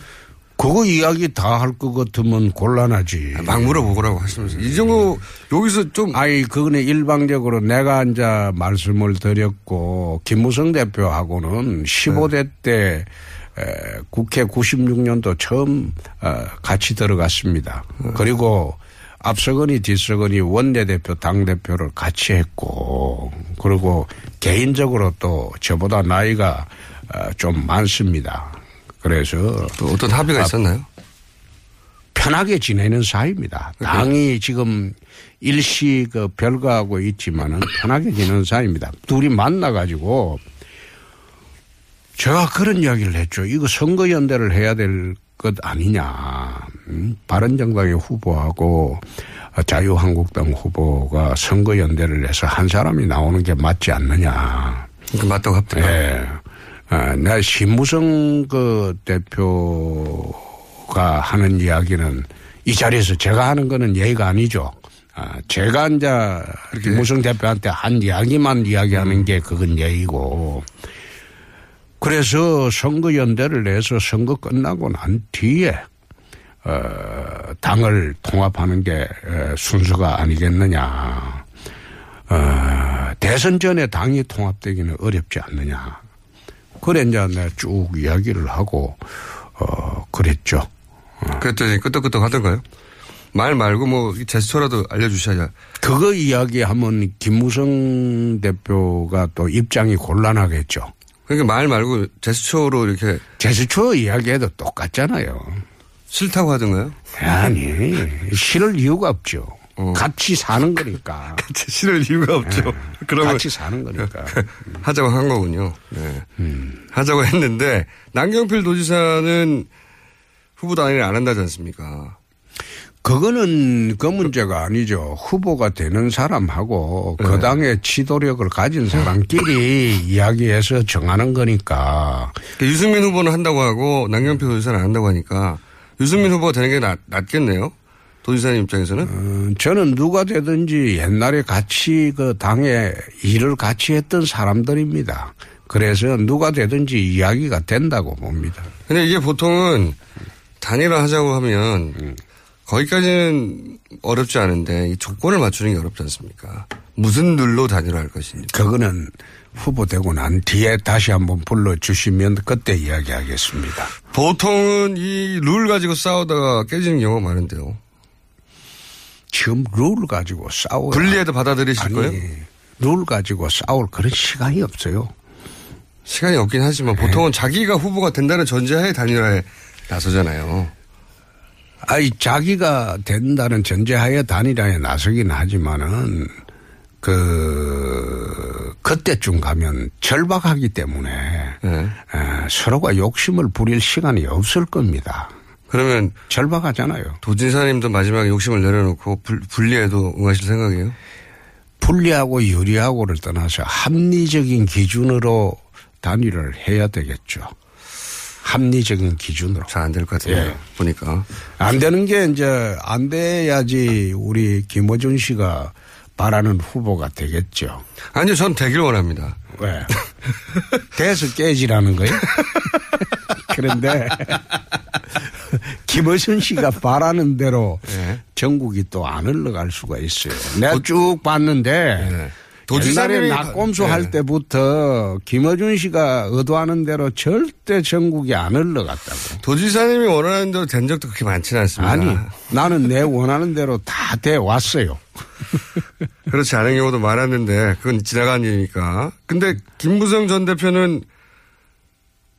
그거 이야기 다 할 것 같으면 곤란하지. 막 물어보라고 하시면서 이 정도 여기서 좀 아니 그거는 일방적으로 내가 이제 말씀을 드렸고 김무성 대표하고는 15대 때 에, 국회 96년도 처음 어, 같이 들어갔습니다. 그리고 앞서거니 뒤서거니 원내대표 당대표를 같이 했고 그리고 개인적으로 또 저보다 나이가 어, 좀 많습니다. 그래서 또 어떤 합의가 아, 있었나요? 편하게 지내는 사이입니다. 당이 지금 일시 그 별거하고 있지만은 편하게 지내는 사이입니다. 둘이 만나가지고 제가 그런 이야기를 했죠. 이거 선거연대를 해야 될것 아니냐. 음, 바른정당의 후보하고 자유한국당 후보가 선거연대를 해서 한 사람이 나오는 게 맞지 않느냐. 그 맞다고 합니다. 예. 아, 나 신무성 그 대표가 하는 이야기는 이 자리에서 제가 하는 거는 예의가 아니죠. 아, 제가 이제 김무성 대표한테 한 이야기만 이야기하는 게 그건 예의고. 그래서 선거연대를 내서 선거 끝나고 난 뒤에 어, 당을 통합하는 게 에, 순서가 아니겠느냐. 어, 대선 전에 당이 통합되기는 어렵지 않느냐. 그래 이제 내가 쭉 이야기를 하고 어, 그랬죠. 그랬더니 끄떡끄떡 하던가요? 말 말고 뭐 제스처라도 알려주셔야. 그거 이야기하면 김무성 대표가 또 입장이 곤란하겠죠. 그러니까 말 말고 제스처로 이렇게. 제스처 이야기해도 똑같잖아요. 싫다고 하던가요? 아니, 싫을 이유가 없죠. 같이 사는 거니까. 같이 싫을 이유가 없죠. 그러면 같이 사는 거니까. 하자고 한 거군요. 네. 하자고 했는데 남경필 도지사는 후보 단일을 안 한다지 않습니까? 그거는 그 문제가 아니죠. 후보가 되는 사람하고 그 당의 지도력을 가진 사람끼리 이야기해서 정하는 거니까. 그러니까 유승민 후보는 한다고 하고 남경필 도지사는 안 한다고 하니까 유승민 후보가 되는 게 낫, 낫겠네요. 도지사님 입장에서는? 어, 저는 누가 되든지 옛날에 같이 그 당에 일을 같이 했던 사람들입니다. 그래서 누가 되든지 이야기가 된다고 봅니다. 근데 이게 보통은 단일화 하자고 하면 거기까지는 어렵지 않은데 이 조건을 맞추는 게 어렵지 않습니까? 무슨 룰로 단일화 할 것인지. 그거는 후보 되고 난 뒤에 다시 한번 불러주시면 그때 이야기하겠습니다. 보통은 이 룰 가지고 싸우다가 깨지는 경우가 많은데요. 지금 룰 가지고 싸워. 분리해도 받아들이실 아니, 거예요? 룰 가지고 싸울 그런 시간이 없어요. 시간이 없긴 하지만 보통은 자기가 후보가 된다는 전제하에 단일화에 나서잖아요. 아니, 자기가 된다는 전제하에 단일화에 나서긴 하지만은, 그, 그때쯤 가면 절박하기 때문에, 에, 서로가 욕심을 부릴 시간이 없을 겁니다. 그러면 절박하잖아요. 도지사님도 마지막에 욕심을 내려놓고 불, 분리해도 응하실 생각이에요? 불리하고 유리하고를 떠나서 합리적인 기준으로 단위를 해야 되겠죠. 합리적인 기준으로. 잘 안 될 것 같아요. 예. 보니까. 안 되는 게 이제 안 돼야지 우리 김어준 씨가 바라는 후보가 되겠죠. 아니요, 전 되길 원합니다. 왜? 돼서 깨지라는 거예요? 그런데 김어준 씨가 바라는 대로 예. 전국이 또 안 흘러갈 수가 있어요. 내가 쭉 봤는데 옛날에 도지사님이- 낙검수 예. 할 때부터 김어준 씨가 의도하는 대로 절대 전국이 안 흘러갔다고. 도지사님이 원하는 대로 된 적도 그렇게 많지는 않습니다. 아니, 나는 내 원하는 대로 다 돼 왔어요. 그렇지 않은 경우도 많았는데 그건 지나간 일이니까. 근데 김부성 전 대표는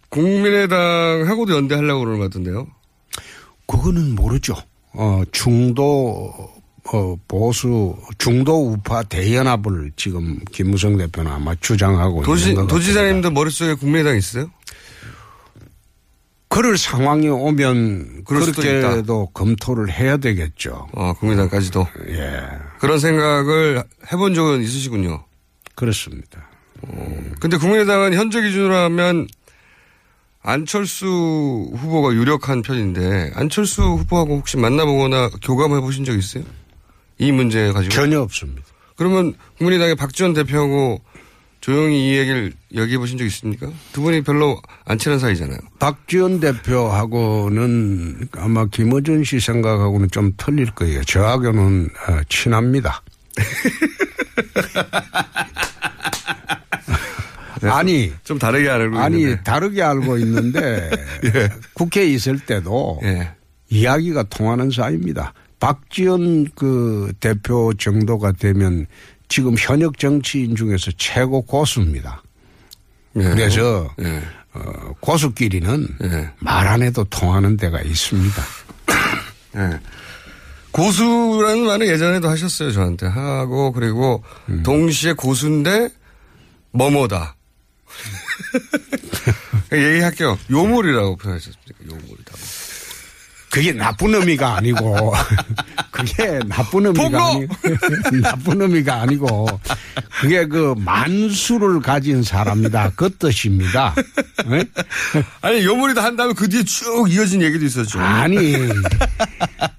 국민의당하고도 연대하려고 그러는 것 같은데요. 그거는 모르죠. 어, 중도, 어, 보수, 중도 우파 대연합을 지금 김무성 대표는 아마 주장하고 도지, 있는 것. 도지사님도 머릿속에 국민의당 있어요? 그럴 상황이 오면 그렇게도 검토를 해야 되겠죠. 어, 국민의당까지도. 예. 그런 생각을 해본 적은 있으시군요. 그렇습니다. 근데 국민의당은 현재 기준으로 하면 안철수 후보가 유력한 편인데 안철수 후보하고 혹시 만나보거나 교감해 보신 적 있어요? 이 문제 가지고 전혀 없습니다. 그러면 국민의당의 박지원 대표하고 조용히 이 얘기를 얘기해 보신 적 있습니까? 두 분이 별로 안 친한 사이잖아요. 박지원 대표하고는 아마 김어준 씨 생각하고는 좀 틀릴 거예요. 저하고는 어, 친합니다. 아니 좀 다르게 알고 아니 있는데. 다르게 알고 있는데 국회에 있을 때도 예. 이야기가 통하는 사이입니다. 박지원 그 대표 정도가 되면 지금 현역 정치인 중에서 최고 고수입니다. 예. 그래서 예. 어, 고수끼리는 예. 말안 해도 통하는 데가 있습니다. 예. 고수라는 말을 예전에도 하셨어요, 저한테. 하고, 그리고 동시에 고수인데, 뭐뭐다. 얘기할게요. 요물이라고 표현하셨습니까? 요물이다. 그게 나쁜 의미가 아니고 그게 나쁜 의미가! 아니고 나쁜 의미가 아니고 그게 그 만수를 가진 사람이다 그 뜻입니다. 예? 아니, 요물이다 한 다음에 그 뒤에 쭉 이어진 얘기도 있었죠. 아니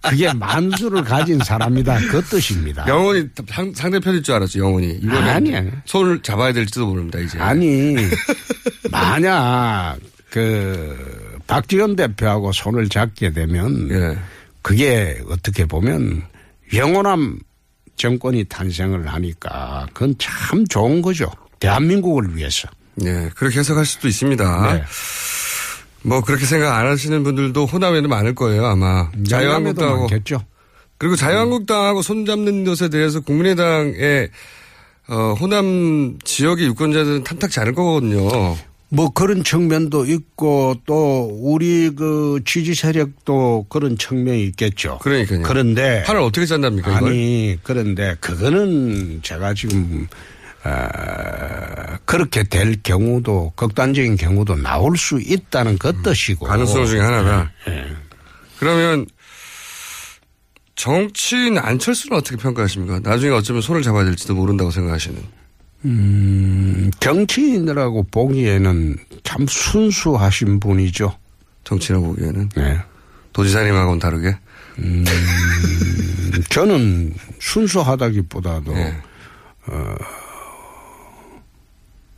그게 만수를 가진 사람이다 그 뜻입니다. 영원히 상, 상대편일 줄 알았죠, 영원히. 이거는 아니, 아니. 손을 잡아야 될지도 모릅니다, 이제. 아니 만약 그 박지원 대표하고 손을 잡게 되면 예. 그게 어떻게 보면 영원한 정권이 탄생을 하니까 그건 참 좋은 거죠. 대한민국을 위해서. 네, 그렇게 해석할 수도 있습니다. 네. 뭐 그렇게 생각 안 하시는 분들도 호남에는 많을 거예요 아마. 자유한국당하고 많겠죠. 그리고 자유한국당하고 손잡는 것에 대해서 국민의당의 어, 호남 지역의 유권자들은 탐탁지 않을 거거든요. 뭐 그런 측면도 있고 또 우리 그 지지 세력도 그런 측면이 있겠죠. 그러니까요. 그런데 판을 어떻게 짠답니까? 이걸? 아니 그런데 그거는 제가 지금 어, 그렇게 될 경우도 극단적인 경우도 나올 수 있다는 그 뜻이고 가능성 중에 하나다. 예. 그러면 정치인 안철수는 어떻게 평가하십니까? 나중에 어쩌면 손을 잡아야 될지도 모른다고 생각하시는. 음, 정치인이라고 보기에는 참 순수하신 분이죠. 정치인이라고 보기에는. 네. 도지사님하고는 다르게. 음, 저는 순수하다기보다도 네. 어,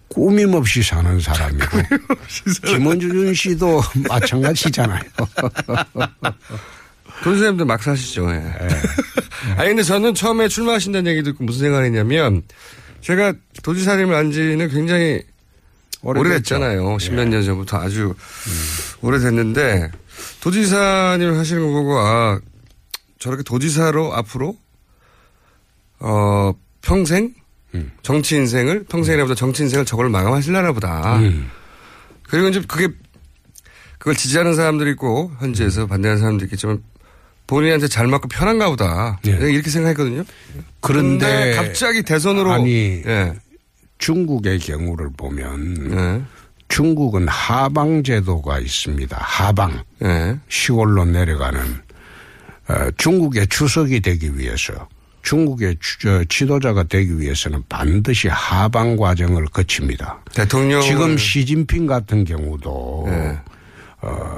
꾸밈 없이 사는 사람이고 김원준 씨도 마찬가지잖아요. 도지사님도 막 사시죠. 예. 네. 아니 근데 저는 처음에 출마하신다는 얘기 듣고 무슨 생각을 했냐면 제가 도지사님을 안 지는 굉장히 오래됐잖아요. 십몇 년 전부터 아주 오래됐는데 도지사님을 하시는 거 보고 아 저렇게 도지사로 앞으로 어 평생 정치 인생을 평생이라보다 정치 인생을 저걸 마감하실려나 보다. 그리고 이제 그게 그걸 지지하는 사람들이 있고 현지에서 반대하는 사람도 있겠지만 본인한테 잘 맞고 편한가 보다. 내가 이렇게 생각했거든요. 그런데 갑자기 대선으로 아니 예. 중국의 경우를 보면 예. 중국은 하방 제도가 있습니다. 하방 예. 시골로 내려가는 어, 중국의 주석이 되기 위해서 중국의 주- 저 지도자가 되기 위해서는 반드시 하방 과정을 거칩니다. 대통령 지금 시진핑 같은 경우도 네. 어,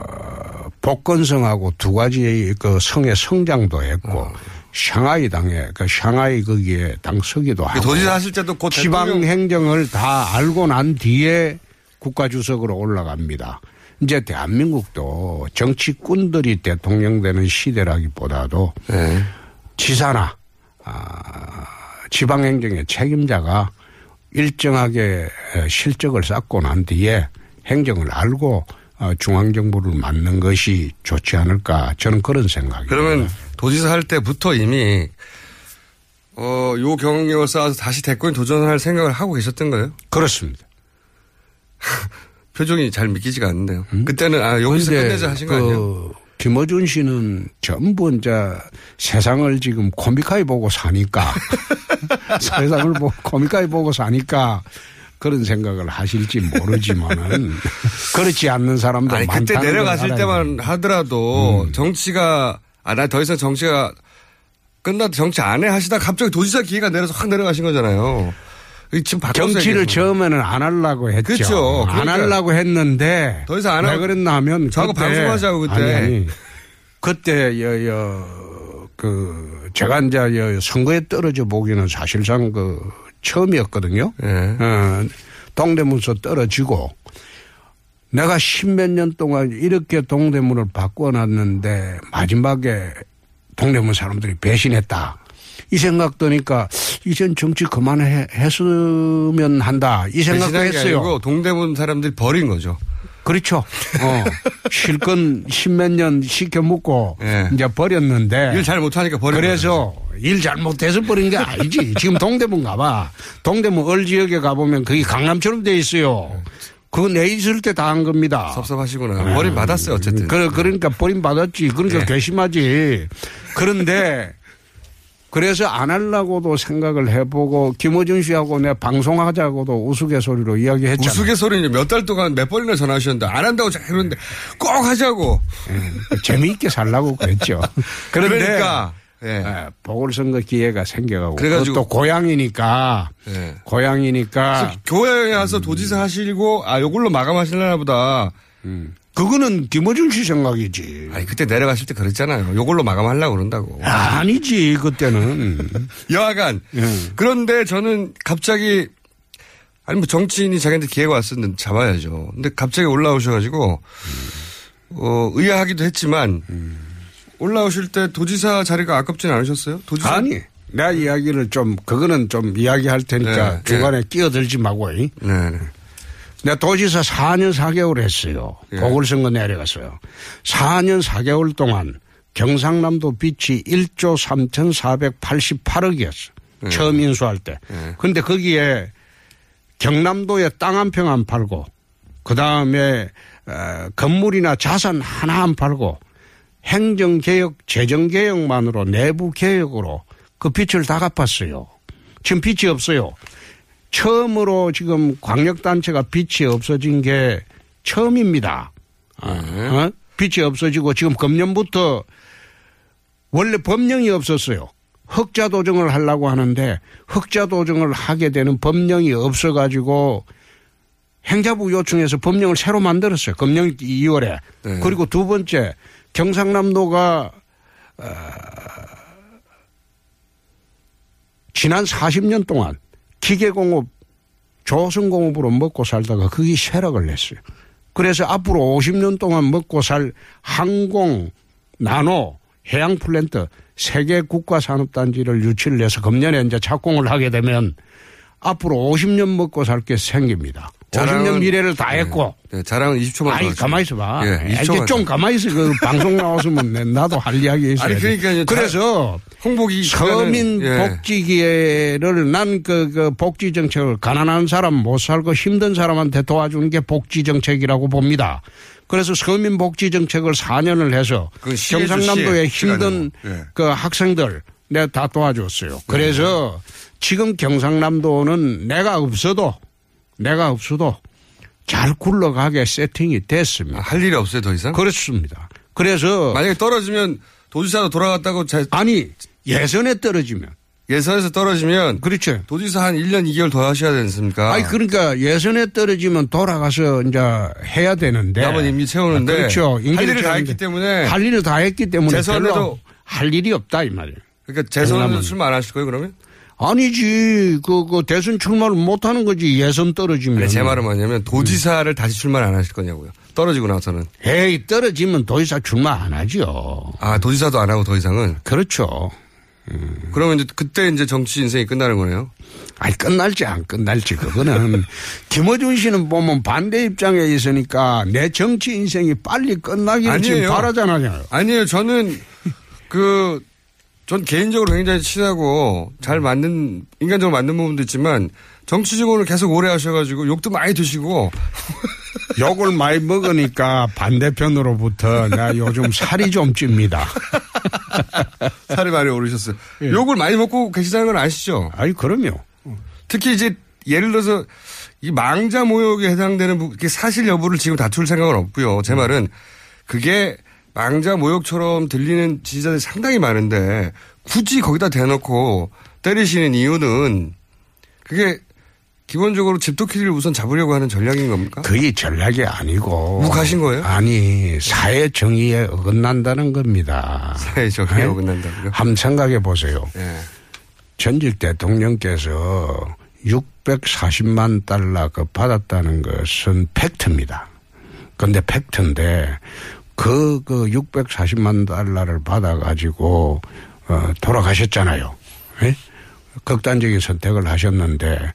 복건성하고 두 가지의 그 성의 성장도 했고 어. 샹하이 당에 그 샹하이 거기에 당서기도 하고 도지사 하실 때도 곧 지방 행정을 다 알고 난 뒤에 국가주석으로 올라갑니다. 이제 대한민국도 정치꾼들이 대통령 되는 시대라기보다도 네. 지사나 아, 지방행정의 책임자가 일정하게 에, 실적을 쌓고 난 뒤에 행정을 알고 어, 중앙정부를 맡는 것이 좋지 않을까 저는 그런 생각이에요. 그러면 도지사 할 때부터 이미 어, 요 경력을 쌓아서 다시 대권 도전할 생각을 하고 계셨던 거예요? 그렇습니다. 표정이 잘 믿기지가 않는데요. 그때는 아 여기서 끝내자 하신 거 아니에요? 그 김어준 씨는 전부 이제 세상을 지금 코미카이 보고 사니까 세상을 보고 코미카이 보고 사니까 그런 생각을 하실지 모르지만은 그렇지 않는 사람도 아니 많다는 그때 알아야 때만 하더라도 음. 정치가 아 나 더 이상 정치가 끝나도 정치 안 해 하시다 갑자기 도지사 기회가 내려서 확 내려가신 거잖아요. 지금 정치를. 처음에는 안 하려고 했죠. 그렇죠. 안 그러니까 하려고 했는데 더 이상 안왜 하고 그랬나 하면 저하고 방송하자고 그때. 아니, 아니. 그때 여 여 그 제가 이제 여 선거에 떨어져 보기는 사실상 그 처음이었거든요. 예. 어, 동대문서 떨어지고 내가 십몇 년 동안 이렇게 동대문을 바꿔놨는데 마지막에 동대문 사람들이 배신했다. 이 생각 드니까 이젠 정치 그만했으면 한다. 이 생각도 했어요. 아니고 동대문 사람들이 버린 거죠. 그렇죠. 어. 실컷 십몇 년 시켜 먹고 예. 이제 버렸는데 일 잘 못하니까 버린 그래서 일 잘 못해서 버린 게 아니지. 지금 동대문 가봐. 동대문 얼 지역에 가보면 그게 강남처럼 돼 있어요. 그거 내 있을 때 다 한 겁니다. 섭섭하시구나. 버림 받았어요 어쨌든. 그, 그러니까 버림 받았지. 그러니까 네. 괘씸하지. 그런데 그래서 안 하려고도 생각을 해보고 김호준 씨하고 내 방송하자고도 우스갯소리로 이야기했잖아요. 우스갯소리는 몇 달 동안 몇 번이나 전화하셨는데 안 한다고 이러는데 꼭 하자고. 재미있게 살라고 그랬죠. 그런데 그러니까 예. 예, 보궐선거 기회가 생겨가고 그래가지고- 또 고향이니까 예. 고향이니까 교회에 와서 도지사 하시고 아 요걸로 마감하실려나 보다. 그거는 김어준 씨 생각이지. 아니 그때 내려가실 때 그랬잖아요. 요걸로 마감하려고 그런다고. 아 니지 그때는. 여하간 예. 그런데 저는 갑자기 아니 뭐 정치인이 자기한테 기회가 왔었는데 잡아야죠. 근데 갑자기 올라오셔가지고 어 의아하기도 했지만 올라오실 때 도지사 자리가 아깝진 않으셨어요? 도지사? 아니, 내가 이야기를 좀, 그거는 좀 이야기할 테니까 네, 중간에 끼어들지 마고. 이. 네, 네. 내가 도지사 4년 4개월 했어요. 예. 보궐선거 내려갔어요. 4년 4개월 동안 경상남도 빚이 1조 3,488억이었어. 예. 처음 인수할 때. 예. 근데 거기에 경남도에 땅 한 평 안 팔고 그 다음에 어, 건물이나 자산 하나 안 팔고 행정개혁, 재정개혁만으로 내부 개혁으로 그 빚을 다 갚았어요. 지금 빚이 없어요. 처음으로 지금 광역단체가 빚이 없어진 게 처음입니다. 어? 빚이 없어지고 지금 금년부터 원래 법령이 없었어요. 흑자 도정을 하려고 하는데 흑자 도정을 하게 되는 법령이 없어가지고 행자부 요청해서 법령을 새로 만들었어요. 금년 2월에. 네. 그리고 두 번째 경상남도가 어, 지난 40년 동안 기계공업 조선공업으로 먹고 살다가 그게 쇠락을 냈어요. 그래서 앞으로 50년 동안 먹고 살 항공, 나노, 해양 플랜트 세계 국가 산업단지를 유치를 해서 금년에 이제 착공을 하게 되면 앞으로 50년 먹고 살 게 생깁니다. 50년 미래를 다 했고. 네, 자랑은 20초만 아니, 가만히 있어봐. 예, 이제 20초만 좀 가만히 있어. 그 방송 나왔으면 내- 나도 할 이야기 있어요. 아니, 그러니까요. 그래서 홍보기 서민 기간은- 예. 복지 기회를 난그 그 복지 정책을 가난한 사람 못 살고 힘든 사람한테 도와주는 게 복지 정책이라고 봅니다. 그래서 서민 복지 정책을 4년을 해서 그 경상남도의. 힘든 시간으로. 예. 그 학생들 내가 다 도와줬어요. 그래서 지금 경상남도는 내가 없어도 내가 없어도 잘 굴러가게 세팅이 됐습니다. 할 일이 없어요, 더 이상? 그렇습니다. 그래서 만약에 떨어지면 도지사로 돌아갔다고 자, 아니 예선에 떨어지면 예선에서 떨어지면 그렇죠. 도지사 한 1년 2개월 더 하셔야 되지 않습니까? 아니 그러니까 예선에 떨어지면 돌아가서 이제 해야 되는데 남은 임기 채우는데 아, 그렇죠. 할 일을 다 했기 때문에 할 일을 다 했기 때문에 재선에도- 할 일이 없다 이 말이에요. 그러니까 재선은. 출마 안 하실 거예요, 그러면? 아니지 그, 그 대선 출마를 못 하는 거지 예선 떨어지면. 제 말은 뭐냐면 도지사를 다시 출마 안 하실 거냐고요. 떨어지고 나서는. 에이 떨어지면 도지사 출마 안 하죠. 아, 도지사도 안 하고 더 이상은? 그렇죠. 그러면 이제 그때 이제 정치 인생이 끝나는 거네요. 아니 끝날지 안 끝날지 그거는 김어준 씨는 보면 반대 입장에 있으니까 내 정치 인생이 빨리 끝나기를 지금 아니에요. 바라잖아요. 아니에요. 저는 그, 전 개인적으로 굉장히 친하고 잘 맞는, 인간적으로 맞는 부분도 있지만 정치 직원을 계속 오래 하셔가지고 욕도 많이 드시고 욕을 많이 먹으니까 반대편으로부터 나 요즘 살이 좀 찝니다. 살이 많이 오르셨어요. 욕을 많이 먹고 계시다는 건 아시죠? 아니, 그럼요. 특히 이제 예를 들어서 이 망자 모욕에 해당되는 사실 여부를 지금 다툴 생각은 없고요. 제 말은 그게 망자 모욕처럼 들리는 지지자들이 상당히 많은데 굳이 거기다 대놓고 때리시는 이유는 그게 기본적으로 집도끼리를 우선 잡으려고 하는 전략인 겁니까? 그게 전략이 아니고. 묵하신 거예요? 아니, 사회 정의에 어긋난다는 겁니다. 사회 정의에 네? 어긋난다고요? 한번 생각해 보세요. 예. 전직 대통령께서 640만 달러 그 받았다는 것은 팩트입니다. 근데 팩트인데 그, 그 640만 달러를 받아가지고, 어, 돌아가셨잖아요. 예? 극단적인 선택을 하셨는데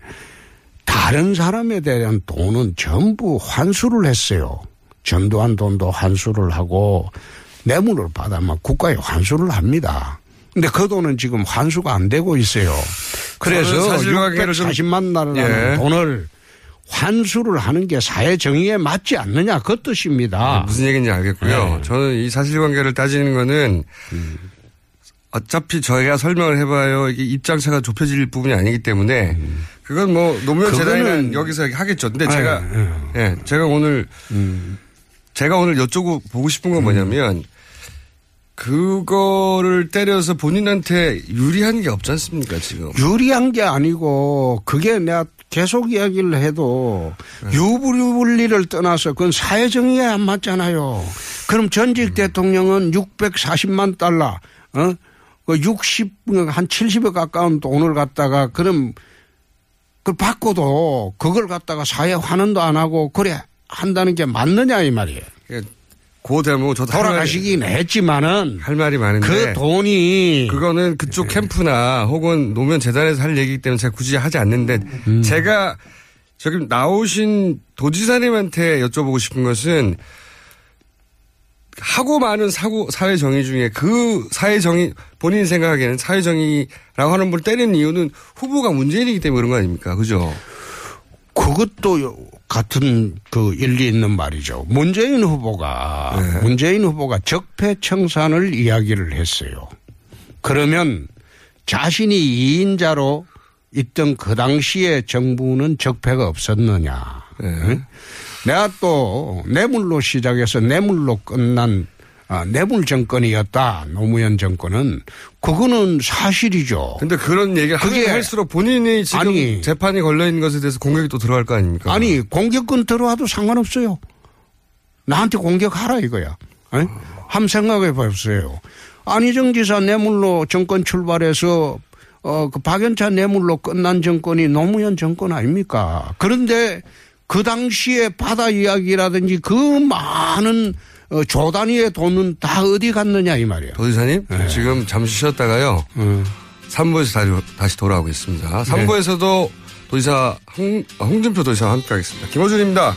다른 사람에 대한 돈은 전부 환수를 했어요. 전두환 돈도 환수를 하고 뇌물을 받아면 국가에 환수를 합니다. 근데 그 돈은 지금 환수가 안 되고 있어요. 그래서 저는 사실관계를 좀- 640만 달러라는 예. 돈을 환수를 하는 게 사회 정의에 맞지 않느냐 그 뜻입니다. 네, 무슨 얘기인지 알겠고요. 네. 저는 이 사실관계를 따지는 거는 어차피 저희가 설명을 해봐요. 이게 입장차가 좁혀질 부분이 아니기 때문에 그건 뭐 노무현 재단이는 여기서 하겠죠. 근데 아, 제가 예, 예, 제가 오늘 음. 제가 오늘 여쭤보 보고 싶은 건 뭐냐면 그거를 때려서 본인한테 유리한 게 없지 않습니까 지금? 유리한 게 아니고 그게 내가 계속 이야기를 해도 유불리를 떠나서 그건 사회 정의에 안 맞잖아요. 그럼 전직 대통령은 640만 달러, 어? 그 60, 한 70에 가까운 돈을 갖다가 그럼 그걸 받고도 그걸 갖다가 사회 환원도 안 하고 그래 한다는 게 맞느냐 이 말이에요. 예, 그 대목 저도 돌아가시긴 할 말이, 했지만은 할 말이 많은데 그 돈이 그거는 그쪽 캠프나 혹은 노무현 재단에서 할 얘기이기 때문에 제가 굳이 하지 않는데 음. 제가 저기 나오신 도지사님한테 여쭤보고 싶은 것은 하고 많은 사고 사회 정의 중에 그 사회 정의 본인 생각에는 사회 정의라고 하는 분 때리는 이유는 후보가 문재인이기 때문에 그런 거 아닙니까? 그죠? 그것도 같은 그 일리 있는 말이죠. 문재인 후보가 네. 문재인 후보가 적폐 청산을 이야기를 했어요. 그러면 자신이 2인자로 있던 그 당시에 정부는 적폐가 없었느냐. 응? 내가 또 뇌물로 시작해서 뇌물로 끝난 아, 뇌물 정권이었다. 노무현 정권은 그거는 사실이죠. 근데 그런 얘기를 하긴 그게 할수록 본인이 지금 아니. 재판이 걸려 있는 것에 대해서 공격이 또 들어갈 거 아닙니까? 아니 공격권 들어와도 상관없어요. 나한테 공격하라 이거야. 에? 한번 생각해 보세요. 안희정 지사 뇌물로 정권 출발해서 어, 그 박연차 뇌물로 끝난 정권이 노무현 정권 아닙니까? 그런데 그 당시에 바다 이야기라든지 그 많은 어, 조 단위의 돈은 다 어디 갔느냐 이 말이에요. 도지사님 지금 잠시 쉬었다가요. 3부에서 다시, 다시 돌아오겠습니다. 3부에서도 도지사 홍, 홍준표 도지사와 함께 하겠습니다. 김호준입니다.